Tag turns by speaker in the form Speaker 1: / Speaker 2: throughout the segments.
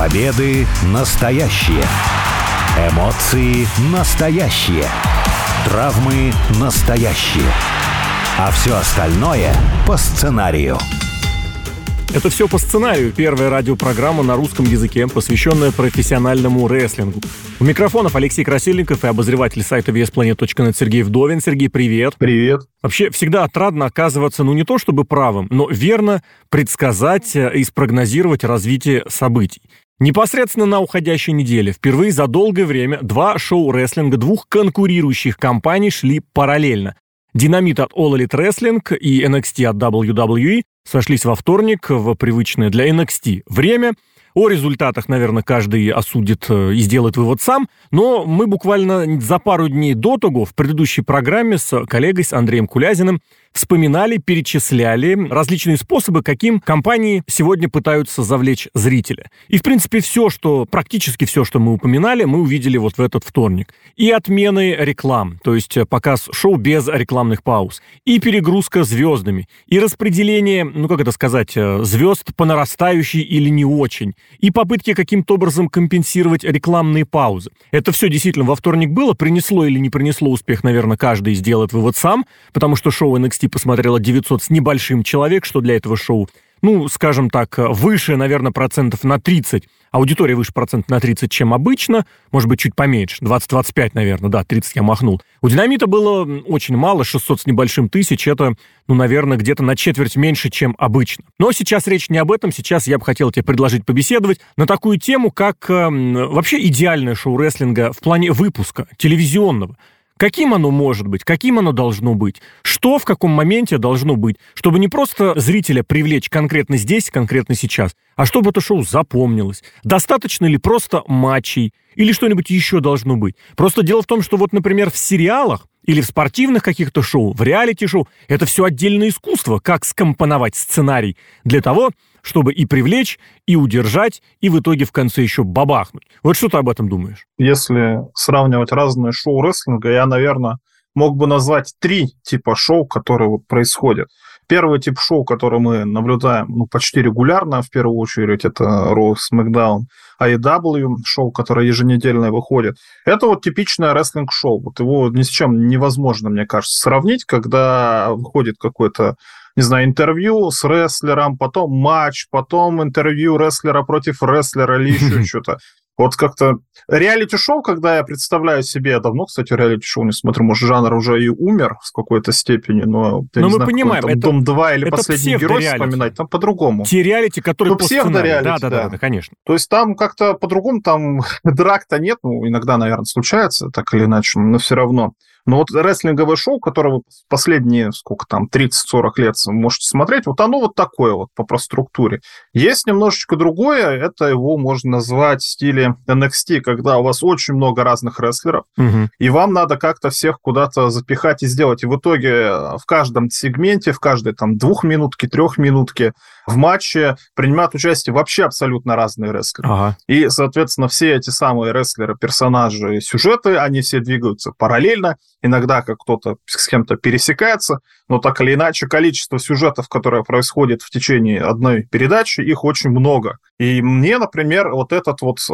Speaker 1: Победы настоящие. Эмоции настоящие. Травмы настоящие. А все остальное по сценарию.
Speaker 2: Это все по сценарию. Первая радиопрограмма на русском языке, посвященная профессиональному рестлингу. У микрофонов Алексей Красильников и обозреватель сайта VSPlanet.net Сергей Вдовин. Сергей, привет.
Speaker 3: Привет.
Speaker 2: Вообще, всегда отрадно оказываться, ну не то чтобы правым, но верно предсказать э, и спрогнозировать развитие событий. Непосредственно на уходящей неделе, впервые за долгое время, два шоу рестлинга двух конкурирующих компаний шли параллельно. Динамит от All Elite Wrestling и NXT от WWE сошлись во вторник в привычное для NXT время – о результатах, наверное, каждый осудит э, и сделает вывод сам, но мы буквально за пару дней до того в предыдущей программе с коллегой, с Андреем Кулязиным, вспоминали, перечисляли различные способы, каким компании сегодня пытаются завлечь зрителя. И, в принципе, все, что, практически все, что мы упоминали, мы увидели вот в этот вторник. И отмены реклам, то есть показ шоу без рекламных пауз, и перегрузка звездами, и распределение, ну как это сказать, э, звезд по нарастающей или не очень, и попытки каким-то образом компенсировать рекламные паузы. Это все действительно во вторник было, принесло или не принесло успех, наверное, каждый сделает вывод сам, потому что шоу NXT посмотрело 900 с небольшим человек, что для этого шоу ну, скажем так, выше, наверное, процентов на 30. Аудитория выше процентов на 30, чем обычно. Может быть, чуть поменьше. 20-25, наверное, да, 30 я махнул. У «Динамита» было очень мало, 600 с небольшим тысяч. Это, ну, наверное, где-то на четверть меньше, чем обычно. Но сейчас речь не об этом. Сейчас я бы хотел тебе предложить побеседовать на такую тему, как э, вообще идеальное шоу рестлинга в плане выпуска телевизионного. Каким оно может быть? Каким оно должно быть? Что в каком моменте должно быть? Чтобы не просто зрителя привлечь конкретно здесь, конкретно сейчас, а чтобы это шоу запомнилось. Достаточно ли просто матчей? Или что-нибудь еще должно быть? Просто дело в том, что вот, например, в сериалах или в спортивных каких-то шоу, в реалити-шоу, это все отдельное искусство, как скомпоновать сценарий для того, чтобы и привлечь, и удержать, и в итоге в конце еще бабахнуть. Вот что ты об этом думаешь?
Speaker 3: Если сравнивать разные шоу рестлинга, я, наверное, мог бы назвать три типа шоу, которые вот происходят. Первый тип шоу, который мы наблюдаем ну, почти регулярно, в первую очередь, это Raw, SmackDown, AEW, шоу, которое еженедельно выходит. Это вот типичное рестлинг-шоу. Вот его ни с чем невозможно, мне кажется, сравнить, когда выходит какой-то не знаю, интервью с рестлером, потом матч, потом интервью рестлера против рестлера или еще что-то. Вот как-то реалити-шоу, когда я представляю себе, я давно, кстати, реалити-шоу не смотрю, может, жанр уже и умер в какой-то степени, но
Speaker 2: я но не мы знаю, понимаем,
Speaker 3: там,
Speaker 2: это,
Speaker 3: Дом 2 или Последний герой вспоминать, там по-другому.
Speaker 2: Те реалити, которые ну,
Speaker 3: по сценарию. Да, да, да, да, конечно. То есть там как-то по-другому, там драк-то нет, ну, иногда, наверное, случается, так или иначе, но все равно. Но вот рестлинговое шоу, которое вы последние, сколько там, 30-40 лет можете смотреть, вот оно вот такое вот по, структуре. Есть немножечко другое, это его можно назвать в стиле NXT, когда у вас очень много разных рестлеров, угу. и вам надо как-то всех куда-то запихать и сделать. И в итоге э, в каждом сегменте, в каждой там двухминутке, трехминутке в матче принимают участие вообще абсолютно разные рестлеры. Ага. И, соответственно, все эти самые рестлеры, персонажи, сюжеты, они все двигаются параллельно, иногда как кто-то с кем-то пересекается, но так или иначе количество сюжетов, которые происходят в течение одной передачи, их очень много. И мне, например, вот этот вот э,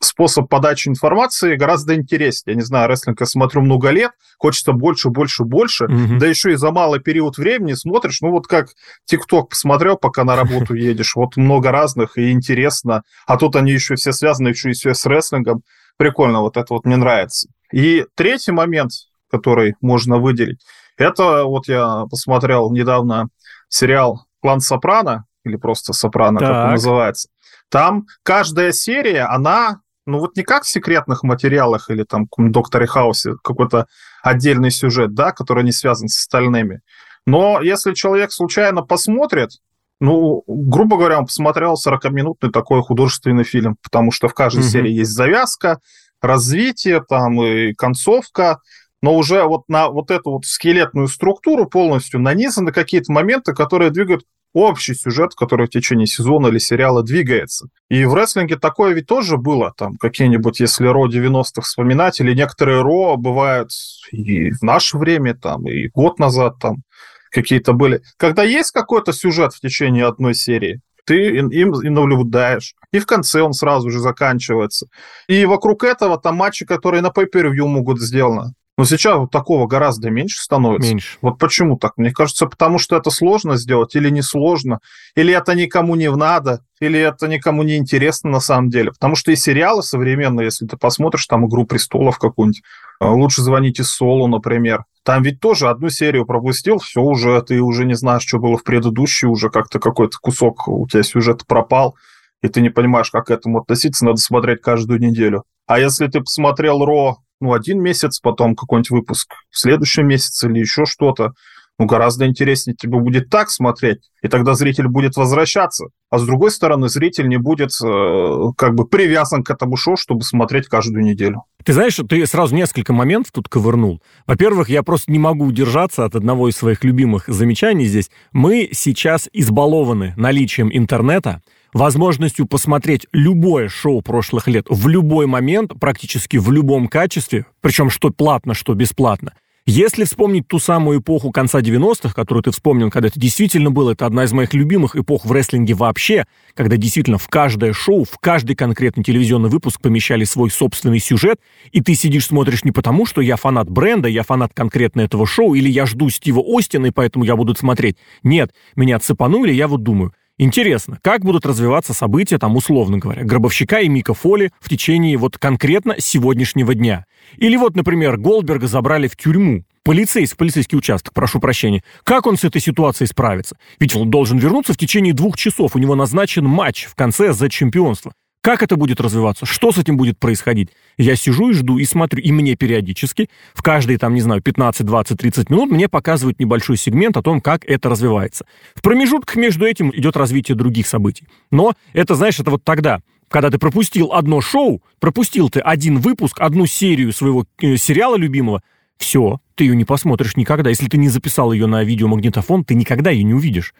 Speaker 3: способ подачи информации гораздо интереснее. Я не знаю, рестлинг я смотрю много лет, хочется больше, больше, больше, mm-hmm. да еще и за малый период времени смотришь, ну вот как ТикТок посмотрел, пока на работу едешь, вот много разных и интересно, а тут они еще все связаны еще и все с рестлингом. Прикольно, вот это вот мне нравится. И третий момент, который можно выделить. Это вот я посмотрел недавно сериал «Клан Сопрано», или просто «Сопрано», так. как он называется. Там каждая серия, она, ну вот не как в секретных материалах или там в «Докторе Хаусе» какой-то отдельный сюжет, да, который не связан с остальными. Но если человек случайно посмотрит, ну, грубо говоря, он посмотрел 40-минутный такой художественный фильм, потому что в каждой mm-hmm. серии есть завязка, развитие, там и концовка, но уже вот на вот эту вот скелетную структуру полностью нанизаны какие-то моменты, которые двигают общий сюжет, который в течение сезона или сериала двигается. И в рестлинге такое ведь тоже было, там какие-нибудь, если Ро 90-х вспоминать, или некоторые Ро бывают и в наше время, там, и год назад там какие-то были. Когда есть какой-то сюжет в течение одной серии, ты им и наблюдаешь. И в конце он сразу же заканчивается. И вокруг этого там матчи, которые на pay-per-view могут сделаны. Но сейчас вот такого гораздо меньше становится.
Speaker 2: Меньше.
Speaker 3: Вот почему так? Мне кажется, потому что это сложно сделать или не сложно, или это никому не надо, или это никому не интересно на самом деле. Потому что и сериалы современные, если ты посмотришь там «Игру престолов» какую-нибудь, э, «Лучше звоните Солу», например, там ведь тоже одну серию пропустил, все уже, ты уже не знаешь, что было в предыдущей, уже как-то какой-то кусок у тебя сюжет пропал, и ты не понимаешь, как к этому относиться, надо смотреть каждую неделю. А если ты посмотрел Ро ну, один месяц, потом какой-нибудь выпуск в следующем месяце или еще что-то, ну, гораздо интереснее тебе будет так смотреть, и тогда зритель будет возвращаться. А с другой стороны, зритель не будет э, как бы привязан к этому шоу, чтобы смотреть каждую неделю.
Speaker 2: Ты знаешь, ты сразу несколько моментов тут ковырнул. Во-первых, я просто не могу удержаться от одного из своих любимых замечаний здесь. Мы сейчас избалованы наличием интернета, возможностью посмотреть любое шоу прошлых лет в любой момент, практически в любом качестве, причем что платно, что бесплатно. Если вспомнить ту самую эпоху конца 90-х, которую ты вспомнил, когда это действительно было, это одна из моих любимых эпох в рестлинге вообще, когда действительно в каждое шоу, в каждый конкретный телевизионный выпуск помещали свой собственный сюжет, и ты сидишь, смотришь не потому, что я фанат бренда, я фанат конкретно этого шоу, или я жду Стива Остина, и поэтому я буду смотреть. Нет, меня цепанули, я вот думаю, Интересно, как будут развиваться события, там, условно говоря, Гробовщика и Мика Фоли в течение вот конкретно сегодняшнего дня. Или вот, например, Голдберга забрали в тюрьму. Полицейский, полицейский участок, прошу прощения. Как он с этой ситуацией справится? Ведь он должен вернуться в течение двух часов. У него назначен матч в конце за чемпионство. Как это будет развиваться? Что с этим будет происходить? Я сижу и жду, и смотрю, и мне периодически, в каждые, там, не знаю, 15, 20, 30 минут мне показывают небольшой сегмент о том, как это развивается. В промежутках между этим идет развитие других событий. Но это, знаешь, это вот тогда, когда ты пропустил одно шоу, пропустил ты один выпуск, одну серию своего э, сериала любимого, все, ты ее не посмотришь никогда. Если ты не записал ее на видеомагнитофон, ты никогда ее не увидишь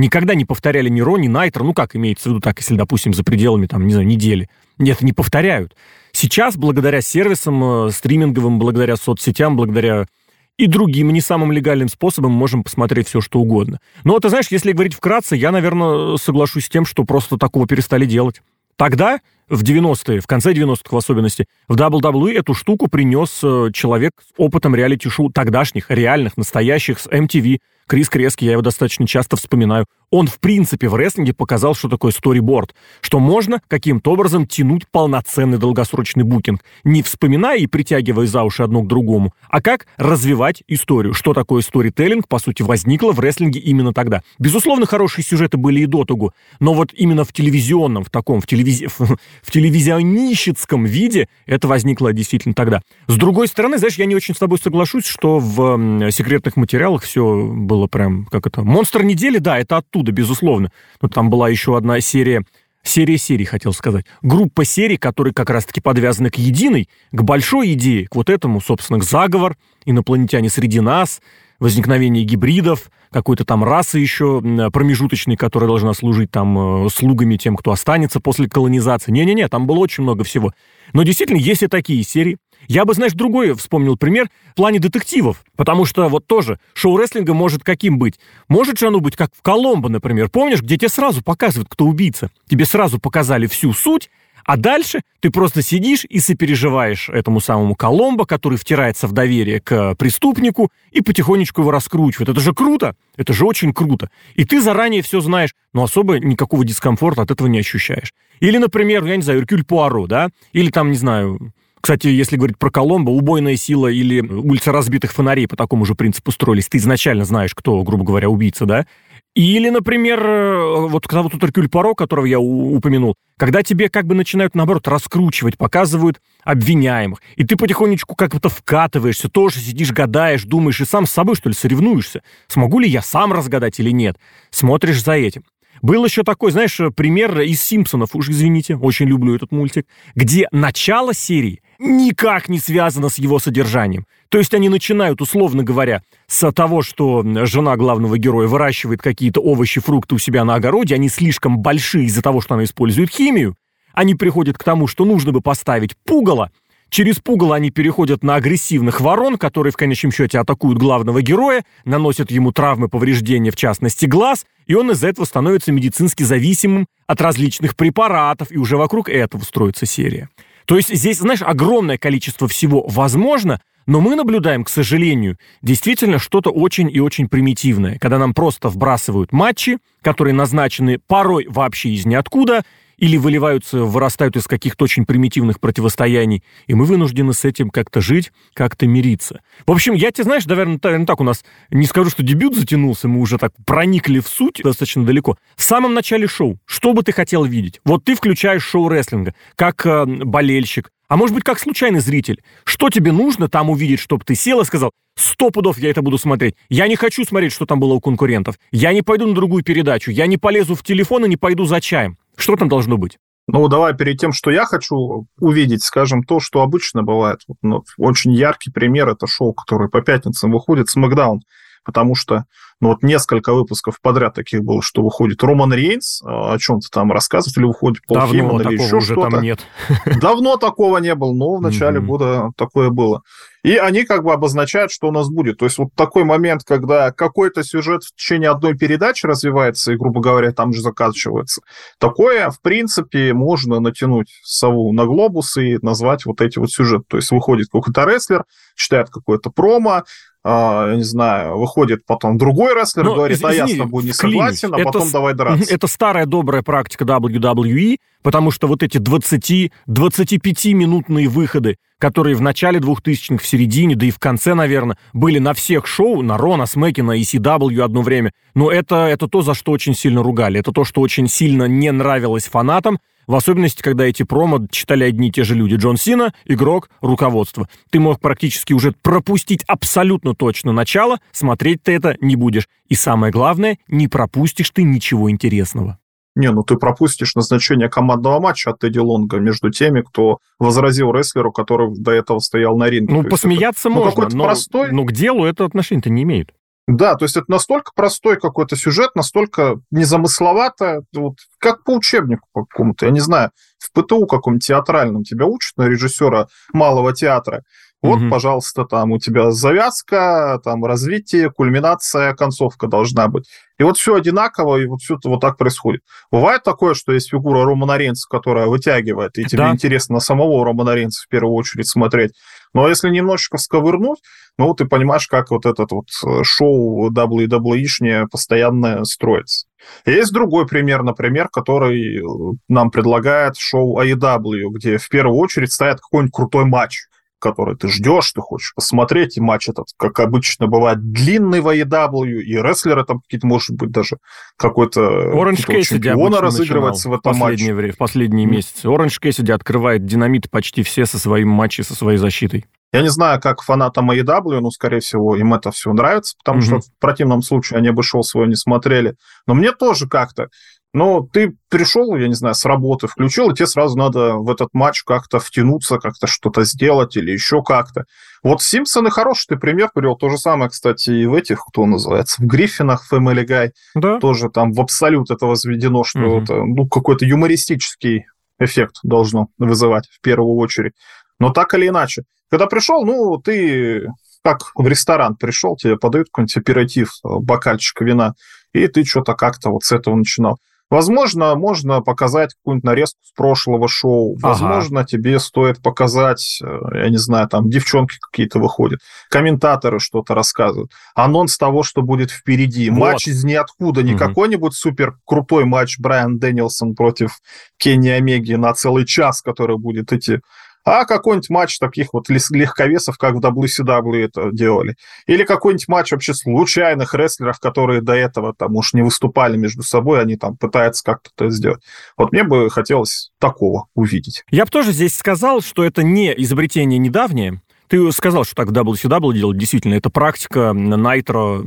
Speaker 2: никогда не повторяли ни Ро, ни Найтро, ну как имеется в виду так, если, допустим, за пределами, там, не знаю, недели. Нет, не повторяют. Сейчас, благодаря сервисам э, стриминговым, благодаря соцсетям, благодаря и другим не самым легальным способом можем посмотреть все, что угодно. Но ты знаешь, если говорить вкратце, я, наверное, соглашусь с тем, что просто такого перестали делать. Тогда, в 90-е, в конце 90-х в особенности, в WWE эту штуку принес э, человек с опытом реалити-шоу тогдашних, реальных, настоящих, с MTV, Крис Крески, я его достаточно часто вспоминаю. Он, в принципе, в рестлинге показал, что такое сториборд, что можно каким-то образом тянуть полноценный долгосрочный букинг, не вспоминая и притягивая за уши одно к другому, а как развивать историю. Что такое сторителлинг, по сути, возникло в рестлинге именно тогда. Безусловно, хорошие сюжеты были и до того, но вот именно в телевизионном, в таком, в, телевизи... в телевизионищицком виде это возникло действительно тогда. С другой стороны, знаешь, я не очень с тобой соглашусь, что в секретных материалах все было прям, как это, монстр недели, да, это оттуда, безусловно. Но там была еще одна серия, серия серий, хотел сказать. Группа серий, которые как раз-таки подвязаны к единой, к большой идее, к вот этому, собственно, к заговор, инопланетяне среди нас, возникновение гибридов, какой-то там расы еще промежуточной, которая должна служить там э, слугами тем, кто останется после колонизации. Не-не-не, там было очень много всего. Но действительно, есть и такие серии. Я бы, знаешь, другой вспомнил пример в плане детективов, потому что вот тоже шоу рестлинга может каким быть? Может же оно быть как в Коломбо, например. Помнишь, где тебе сразу показывают, кто убийца? Тебе сразу показали всю суть, а дальше ты просто сидишь и сопереживаешь этому самому Коломбо, который втирается в доверие к преступнику и потихонечку его раскручивает. Это же круто! Это же очень круто. И ты заранее все знаешь, но особо никакого дискомфорта от этого не ощущаешь. Или, например, я не знаю, Эркюль Пуаро, да? Или там, не знаю, кстати, если говорить про Коломбо, убойная сила или улица разбитых фонарей по такому же принципу строились. Ты изначально знаешь, кто, грубо говоря, убийца, да? Или, например, э, вот когда вот Эркюль Паро, которого я упомянул, когда тебе как бы начинают, наоборот, раскручивать, показывают обвиняемых, и ты потихонечку как-то вкатываешься, тоже сидишь, гадаешь, думаешь, и сам с собой, что ли, соревнуешься. Смогу ли я сам разгадать или нет? Смотришь за этим. Был еще такой, знаешь, пример из «Симпсонов», уж извините, очень люблю этот мультик, где начало серии никак не связано с его содержанием. То есть они начинают, условно говоря, с того, что жена главного героя выращивает какие-то овощи, фрукты у себя на огороде, они слишком большие из-за того, что она использует химию. Они приходят к тому, что нужно бы поставить пугало, Через пугало они переходят на агрессивных ворон, которые в конечном счете атакуют главного героя, наносят ему травмы, повреждения, в частности глаз, и он из-за этого становится медицински зависимым от различных препаратов, и уже вокруг этого строится серия. То есть здесь, знаешь, огромное количество всего возможно, но мы наблюдаем, к сожалению, действительно что-то очень и очень примитивное, когда нам просто вбрасывают матчи, которые назначены порой вообще из ниоткуда, или выливаются, вырастают из каких-то очень примитивных противостояний, и мы вынуждены с этим как-то жить, как-то мириться. В общем, я тебе, знаешь, наверное, так у нас, не скажу, что дебют затянулся, мы уже так проникли в суть достаточно далеко. В самом начале шоу, что бы ты хотел видеть? Вот ты включаешь шоу рестлинга, как э, болельщик, а может быть, как случайный зритель. Что тебе нужно там увидеть, чтобы ты сел и сказал, сто пудов я это буду смотреть. Я не хочу смотреть, что там было у конкурентов. Я не пойду на другую передачу. Я не полезу в телефон и не пойду за чаем. Что там должно быть?
Speaker 3: Ну, давай перед тем, что я хочу увидеть, скажем, то, что обычно бывает. Ну, очень яркий пример – это шоу, которое по пятницам выходит, «Смакдаун», потому что ну, вот несколько выпусков подряд таких было, что выходит Роман Рейнс, о чем-то там рассказывает, или выходит Пол Давно Хейман, или еще
Speaker 2: что-то.
Speaker 3: там
Speaker 2: нет.
Speaker 3: Давно такого не было, но в начале года такое было. И они как бы обозначают, что у нас будет. То есть вот такой момент, когда какой-то сюжет в течение одной передачи развивается и, грубо говоря, там же заканчивается. Такое, в принципе, можно натянуть сову на глобус и назвать вот эти вот сюжеты. То есть выходит какой-то рестлер, читает какое-то промо, а, я не знаю, выходит потом другой рестлер Но, говорит, а я с тобой не согласен, а это, потом давай драться.
Speaker 2: Это старая добрая практика WWE, потому что вот эти 20-25-минутные выходы, которые в начале 2000-х, в середине, да и в конце, наверное, были на всех шоу, на Рона, Смеки, на ECW одно время, но это, это то, за что очень сильно ругали, это то, что очень сильно не нравилось фанатам, в особенности, когда эти промо читали одни и те же люди. Джон Сина, игрок, руководство. Ты мог практически уже пропустить абсолютно точно начало, смотреть ты это не будешь. И самое главное, не пропустишь ты ничего интересного.
Speaker 3: Не, ну ты пропустишь назначение командного матча от Тедди Лонга между теми, кто возразил рестлеру, который до этого стоял на ринге.
Speaker 2: Ну, посмеяться это, можно, ну, но, простой... но к делу это отношения-то не имеет.
Speaker 3: Да, то есть это настолько простой какой-то сюжет, настолько незамысловато, вот, как по учебнику какому-то, я не знаю, в ПТУ каком-то театральном тебя учат на режиссера малого театра, вот, угу. пожалуйста, там у тебя завязка, там развитие, кульминация, концовка должна быть. И вот все одинаково, и вот все вот так происходит. Бывает такое, что есть фигура Романа Рейнса, которая вытягивает, и тебе да. интересно на самого Романа Рейнса в первую очередь смотреть. Но если немножечко сковырнуть, ну, ты понимаешь, как вот этот вот э, шоу WWE-шнее постоянно строится. Есть другой пример, например, который э, нам предлагает шоу AEW, где в первую очередь стоит какой-нибудь крутой матч который ты ждешь, ты хочешь посмотреть, и матч этот, как обычно бывает, длинный в AEW, и рестлеры там какие-то, может быть, даже какой-то
Speaker 2: Orange
Speaker 3: чемпиона разыгрывается в этом
Speaker 2: в матче. В последние месяцы. Orange Cassidy открывает динамит почти все со своим матчем, со своей защитой.
Speaker 3: Я не знаю, как фанатам AEW, но, скорее всего, им это все нравится, потому mm-hmm. что в противном случае они бы шоу свое не смотрели. Но мне тоже как-то но ты пришел, я не знаю, с работы включил, и тебе сразу надо в этот матч как-то втянуться, как-то что-то сделать или еще как-то. Вот Симпсоны хороший ты пример привел. То же самое, кстати, и в этих, кто называется, в Гриффинах, Family Guy. Да. Тоже там в абсолют это возведено, что угу. это ну, какой-то юмористический эффект должно вызывать в первую очередь. Но так или иначе. Когда пришел, ну, ты как в ресторан пришел, тебе подают какой-нибудь оператив, бокальчик вина, и ты что-то как-то вот с этого начинал. Возможно, можно показать какую-нибудь нарезку с прошлого шоу. Возможно, ага. тебе стоит показать, э, я не знаю, там девчонки какие-то выходят, комментаторы что-то рассказывают. Анонс того, что будет впереди. Вот. Матч из ниоткуда. Не угу. какой-нибудь супер крутой матч Брайан Дэнилсон против Кенни Омеги на целый час, который будет идти а какой-нибудь матч таких вот легковесов, как в WCW это делали. Или какой-нибудь матч вообще случайных рестлеров, которые до этого там уж не выступали между собой, они там пытаются как-то это сделать. Вот мне бы хотелось такого увидеть.
Speaker 2: Я бы тоже здесь сказал, что это не изобретение недавнее, ты сказал, что так WCW делать. Действительно, это практика Найтро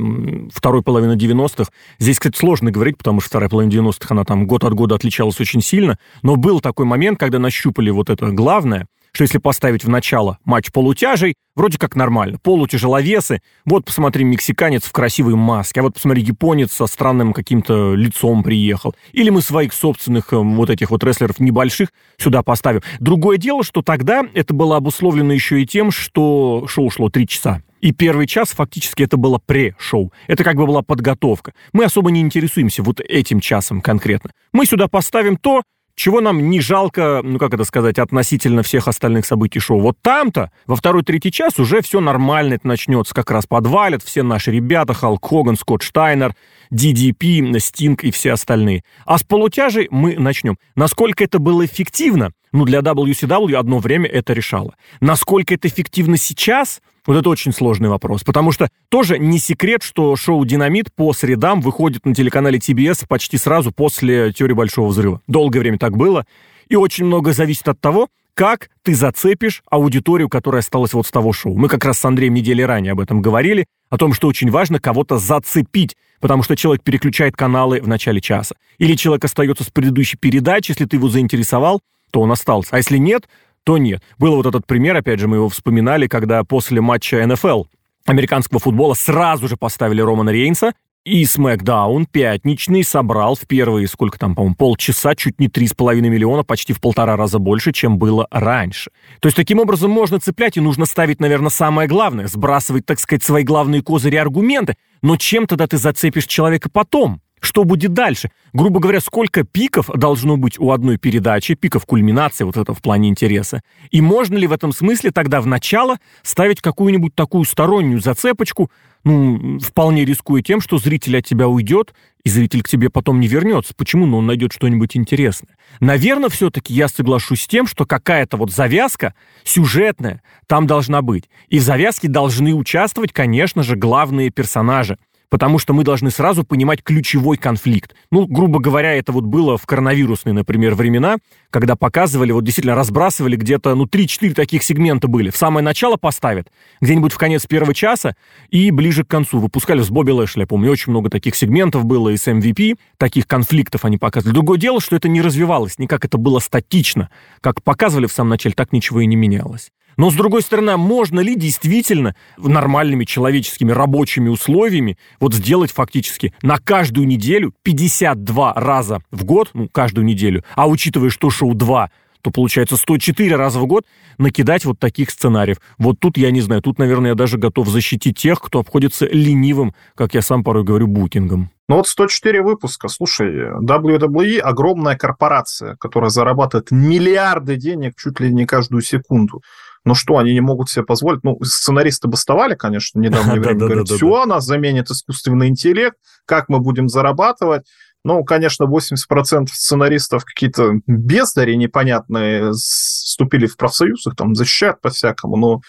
Speaker 2: второй половины 90-х. Здесь, кстати, сложно говорить, потому что вторая половина 90-х, она там год от года отличалась очень сильно. Но был такой момент, когда нащупали вот это главное, что если поставить в начало матч полутяжей, вроде как нормально. Полутяжеловесы, вот посмотри, мексиканец в красивой маске, а вот посмотри, японец со странным каким-то лицом приехал. Или мы своих собственных э, вот этих вот рестлеров небольших сюда поставим. Другое дело, что тогда это было обусловлено еще и тем, что шоу шло три часа. И первый час фактически это было пре-шоу. Это как бы была подготовка. Мы особо не интересуемся вот этим часом конкретно. Мы сюда поставим то, чего нам не жалко, ну как это сказать, относительно всех остальных событий шоу. Вот там-то во второй-третий час уже все нормально, это начнется, как раз подвалят все наши ребята, Халк Хоган, Скотт Штайнер, DDP, Стинг и все остальные. А с полутяжей мы начнем. Насколько это было эффективно? Ну, для WCW одно время это решало. Насколько это эффективно сейчас? Вот это очень сложный вопрос, потому что тоже не секрет, что шоу «Динамит» по средам выходит на телеканале TBS почти сразу после «Теории Большого Взрыва». Долгое время так было, и очень много зависит от того, как ты зацепишь аудиторию, которая осталась вот с того шоу. Мы как раз с Андреем недели ранее об этом говорили, о том, что очень важно кого-то зацепить, потому что человек переключает каналы в начале часа. Или человек остается с предыдущей передачи, если ты его заинтересовал, то он остался. А если нет, то нет. Был вот этот пример, опять же, мы его вспоминали, когда после матча НФЛ американского футбола сразу же поставили Романа Рейнса, и SmackDown пятничный собрал в первые, сколько там, по-моему, полчаса, чуть не 3,5 миллиона, почти в полтора раза больше, чем было раньше. То есть таким образом можно цеплять, и нужно ставить, наверное, самое главное, сбрасывать, так сказать, свои главные козыри аргументы. Но чем тогда ты зацепишь человека потом? Что будет дальше? Грубо говоря, сколько пиков должно быть у одной передачи, пиков кульминации, вот это в плане интереса? И можно ли в этом смысле тогда в начало ставить какую-нибудь такую стороннюю зацепочку, ну, вполне рискуя тем, что зритель от тебя уйдет, и зритель к тебе потом не вернется. Почему? Ну, он найдет что-нибудь интересное. Наверное, все-таки я соглашусь с тем, что какая-то вот завязка сюжетная там должна быть. И в завязке должны участвовать, конечно же, главные персонажи потому что мы должны сразу понимать ключевой конфликт. Ну, грубо говоря, это вот было в коронавирусные, например, времена, когда показывали, вот действительно разбрасывали где-то, ну, 3-4 таких сегмента были. В самое начало поставят, где-нибудь в конец первого часа и ближе к концу. Выпускали с Бобби Лэшли, я помню, очень много таких сегментов было и с MVP, таких конфликтов они показывали. Другое дело, что это не развивалось, никак это было статично. Как показывали в самом начале, так ничего и не менялось. Но, с другой стороны, можно ли действительно нормальными человеческими рабочими условиями вот сделать фактически на каждую неделю 52 раза в год, ну, каждую неделю, а учитывая, что шоу 2, то получается 104 раза в год накидать вот таких сценариев. Вот тут я не знаю, тут, наверное, я даже готов защитить тех, кто обходится ленивым, как я сам порой говорю, букингом.
Speaker 3: Ну вот 104 выпуска. Слушай, WWE огромная корпорация, которая зарабатывает миллиарды денег чуть ли не каждую секунду. Ну что, они не могут себе позволить? Ну, сценаристы бастовали, конечно, недавнее время. Говорят, все, нас заменит искусственный интеллект, как мы будем зарабатывать? Ну, конечно, 80% сценаристов какие-то бездари непонятные вступили в профсоюз, их там защищают по-всякому, но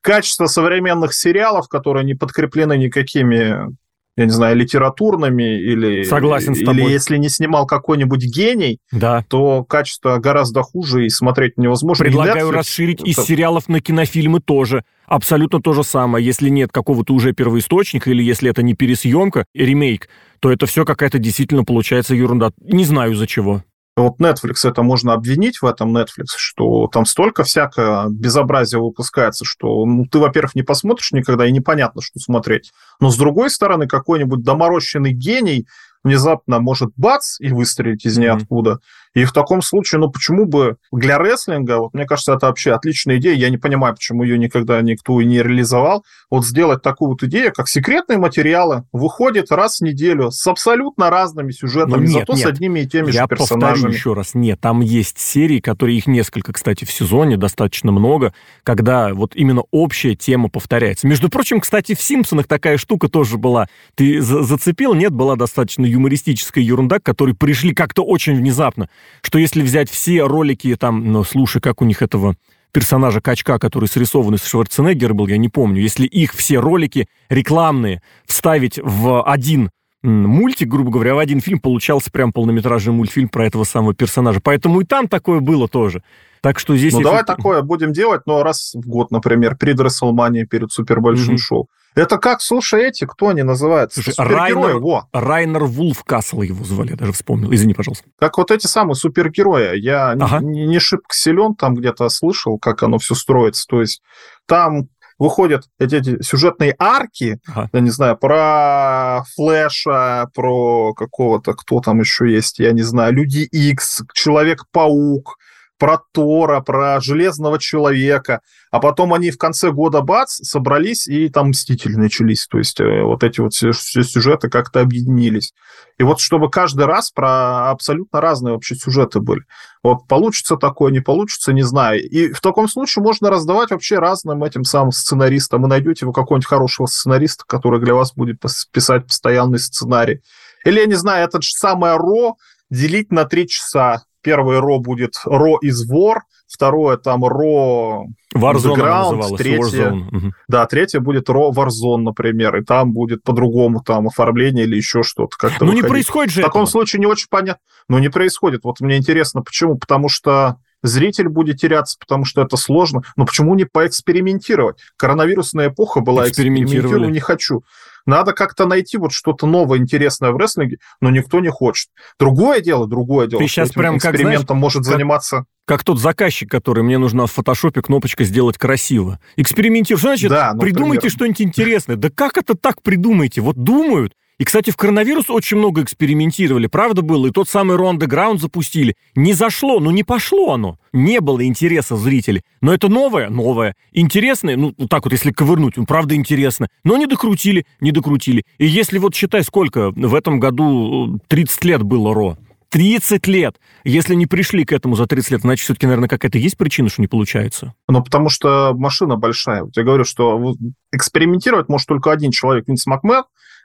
Speaker 3: качество современных сериалов, которые не подкреплены никакими я не знаю, литературными или...
Speaker 2: Согласен с тобой.
Speaker 3: Или если не снимал какой-нибудь гений,
Speaker 2: да.
Speaker 3: то качество гораздо хуже и смотреть невозможно.
Speaker 2: Предлагаю Netflix, расширить это... из сериалов на кинофильмы тоже. Абсолютно то же самое. Если нет какого-то уже первоисточника или если это не пересъемка, ремейк, то это все какая-то действительно получается ерунда. Не знаю из-за чего.
Speaker 3: Вот Netflix это можно обвинить в этом Netflix, что там столько всякое безобразия выпускается, что ну, ты, во-первых, не посмотришь никогда и непонятно, что смотреть. Но с другой стороны, какой-нибудь доморощенный гений внезапно может бац и выстрелить из ниоткуда. Mm-hmm. И в таком случае, ну почему бы для рестлинга, вот мне кажется, это вообще отличная идея, я не понимаю, почему ее никогда никто и не реализовал, вот сделать такую вот идею, как секретные материалы, выходит раз в неделю с абсолютно разными сюжетами, ну, нет, зато нет. с одними и теми
Speaker 2: я
Speaker 3: же персонажами. Я повторю
Speaker 2: еще раз, нет, там есть серии, которые, их несколько, кстати, в сезоне, достаточно много, когда вот именно общая тема повторяется. Между прочим, кстати, в «Симпсонах» такая штука тоже была. Ты зацепил? Нет, была достаточно юмористическая ерунда, к которой пришли как-то очень внезапно что если взять все ролики, там, ну, слушай, как у них этого персонажа Качка, который срисован из Шварценеггера был, я не помню, если их все ролики рекламные вставить в один мультик, грубо говоря, в один фильм получался прям полнометражный мультфильм про этого самого персонажа. Поэтому и там такое было тоже. Так что здесь...
Speaker 3: Ну, если... давай такое будем делать, но раз в год, например, перед Расселманией, перед супер большим mm-hmm. шоу. Это как, слушай, эти, кто они называются?
Speaker 2: Слушай, Райнер, во. Райнер Вулф Касл его звали, я даже вспомнил. Извини, пожалуйста.
Speaker 3: Как вот эти самые супергерои. Я ага. не, не шибко силен, там где-то слышал, как оно все строится. То есть там выходят эти, эти сюжетные арки, ага. я не знаю, про Флэша, про какого-то, кто там еще есть, я не знаю, Люди Икс, Человек-паук, про Тора, про Железного Человека, а потом они в конце года, бац, собрались, и там Мстители начались. То есть э, вот эти вот все, сюжеты как-то объединились. И вот чтобы каждый раз про абсолютно разные вообще сюжеты были. Вот получится такое, не получится, не знаю. И в таком случае можно раздавать вообще разным этим самым сценаристам. Вы найдете вы какого-нибудь хорошего сценариста, который для вас будет писать постоянный сценарий. Или, я не знаю, этот же самый Ро делить на три часа Первый ро будет ро из вор, второе там ро
Speaker 2: Warzone
Speaker 3: третье, Warzone. да, третье будет ро Warzone, например, и там будет по-другому там оформление или еще что-то. Как-то
Speaker 2: ну не происходит же
Speaker 3: В таком
Speaker 2: этого.
Speaker 3: случае не очень понятно. Ну не происходит. Вот мне интересно, почему? Потому что зритель будет теряться, потому что это сложно. Но почему не поэкспериментировать? Коронавирусная эпоха была, экспериментирую не хочу. Надо как-то найти вот что-то новое, интересное в рестлинге, но никто не хочет. Другое дело, другое дело.
Speaker 2: Ты сейчас прям
Speaker 3: как,
Speaker 2: знаешь,
Speaker 3: может как, заниматься...
Speaker 2: Как тот заказчик, который мне нужна в фотошопе кнопочка «Сделать красиво». Экспериментируй. Что значит? Да, ну, придумайте что-нибудь интересное. Да как это так придумаете? Вот думают, и, кстати, в коронавирус очень много экспериментировали, правда было, и тот самый Ро Underground запустили. Не зашло, ну не пошло оно. Не было интереса зрителей. Но это новое, новое. Интересное, ну так вот, если ковырнуть, ну правда интересно. Но не докрутили, не докрутили. И если вот считай, сколько в этом году 30 лет было Ро. 30 лет. Если не пришли к этому за 30 лет, значит, все-таки, наверное, какая-то есть причина, что не получается?
Speaker 3: Ну, потому что машина большая. Вот я говорю, что экспериментировать может только один человек, Винс Макмен,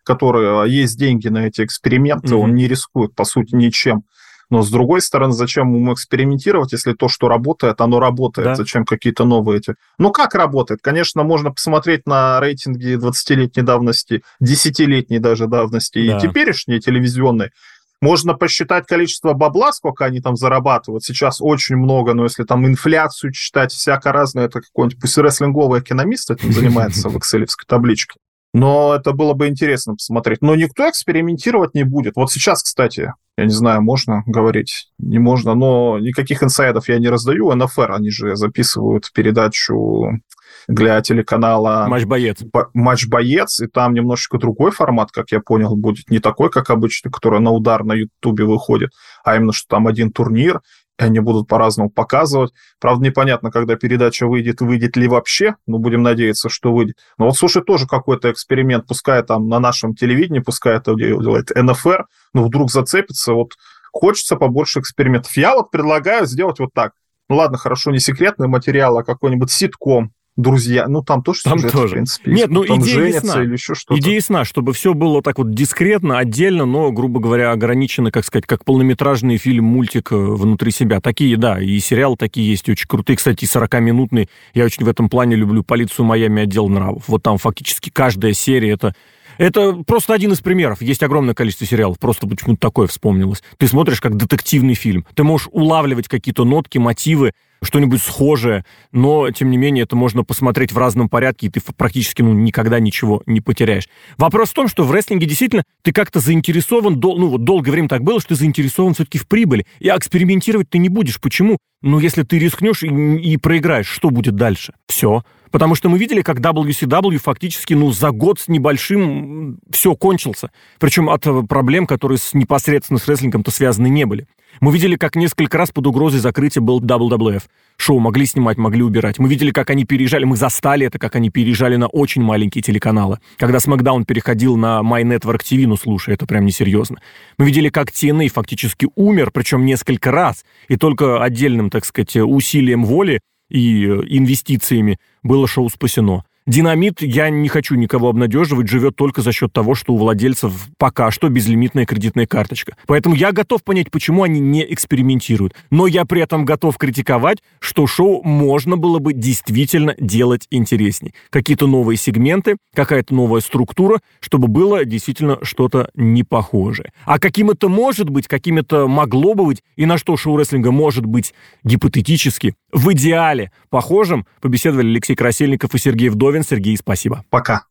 Speaker 3: который э, есть деньги на эти эксперименты, mm-hmm. он не рискует, по сути, ничем. Но с другой стороны, зачем ему экспериментировать, если то, что работает, оно работает? Да. Зачем какие-то новые эти? Ну, как работает? Конечно, можно посмотреть на рейтинги 20-летней давности, 10-летней даже давности да. и теперешние телевизионные. Можно посчитать количество бабла, сколько они там зарабатывают. Сейчас очень много, но если там инфляцию читать, всяко разное, это какой-нибудь, пусть рестлинговый экономист этим занимается в экселевской табличке. Но это было бы интересно посмотреть. Но никто экспериментировать не будет. Вот сейчас, кстати, я не знаю, можно говорить, не можно, но никаких инсайдов я не раздаю. НФР, они же записывают передачу для телеканала
Speaker 2: «Матч-боец».
Speaker 3: «Матч-боец», и там немножечко другой формат, как я понял, будет. Не такой, как обычно, который на удар на Ютубе выходит, а именно, что там один турнир, они будут по-разному показывать. Правда, непонятно, когда передача выйдет, выйдет ли вообще, но будем надеяться, что выйдет. Но вот, слушай, тоже какой-то эксперимент, пускай там на нашем телевидении, пускай это делает НФР, но вдруг зацепится, вот хочется побольше экспериментов. Я вот предлагаю сделать вот так. Ну ладно, хорошо, не секретный материал, а какой-нибудь ситком, друзья. Ну, там тоже
Speaker 2: там сюжет, тоже. в принципе. Нет, ну, там идея ясна.
Speaker 3: или еще что-то.
Speaker 2: Идея ясна, чтобы все было так вот дискретно, отдельно, но, грубо говоря, ограничено, как сказать, как полнометражный фильм, мультик э, внутри себя. Такие, да, и сериалы такие есть, очень крутые. Кстати, 40-минутный. Я очень в этом плане люблю «Полицию Майами. Отдел нравов». Вот там фактически каждая серия — это это просто один из примеров. Есть огромное количество сериалов. Просто почему-то такое вспомнилось. Ты смотришь как детективный фильм. Ты можешь улавливать какие-то нотки, мотивы, что-нибудь схожее, но, тем не менее, это можно посмотреть в разном порядке, и ты практически ну, никогда ничего не потеряешь. Вопрос в том, что в рестлинге действительно ты как-то заинтересован, дол, ну вот долгое время так было, что ты заинтересован все-таки в прибыли, и экспериментировать ты не будешь. Почему? Ну, если ты рискнешь и, и проиграешь, что будет дальше? Все. Потому что мы видели, как WCW фактически ну, за год с небольшим все кончился. Причем от э, проблем, которые с, непосредственно с рестлингом-то связаны не были. Мы видели, как несколько раз под угрозой закрытия был WWF. Шоу могли снимать, могли убирать. Мы видели, как они переезжали, мы застали это, как они переезжали на очень маленькие телеканалы. Когда SmackDown переходил на My Network TV, ну слушай, это прям несерьезно. Мы видели, как TNA фактически умер, причем несколько раз, и только отдельным, так сказать, усилием воли и э, инвестициями было шоу спасено. Динамит, я не хочу никого обнадеживать, живет только за счет того, что у владельцев пока что безлимитная кредитная карточка. Поэтому я готов понять, почему они не экспериментируют. Но я при этом готов критиковать, что шоу можно было бы действительно делать интересней. Какие-то новые сегменты, какая-то новая структура, чтобы было действительно что-то непохожее. А каким это может быть, каким это могло бы быть, и на что шоу рестлинга может быть гипотетически, в идеале похожим, побеседовали Алексей Красильников и Сергей Вдовин. Сергей, спасибо.
Speaker 3: Пока.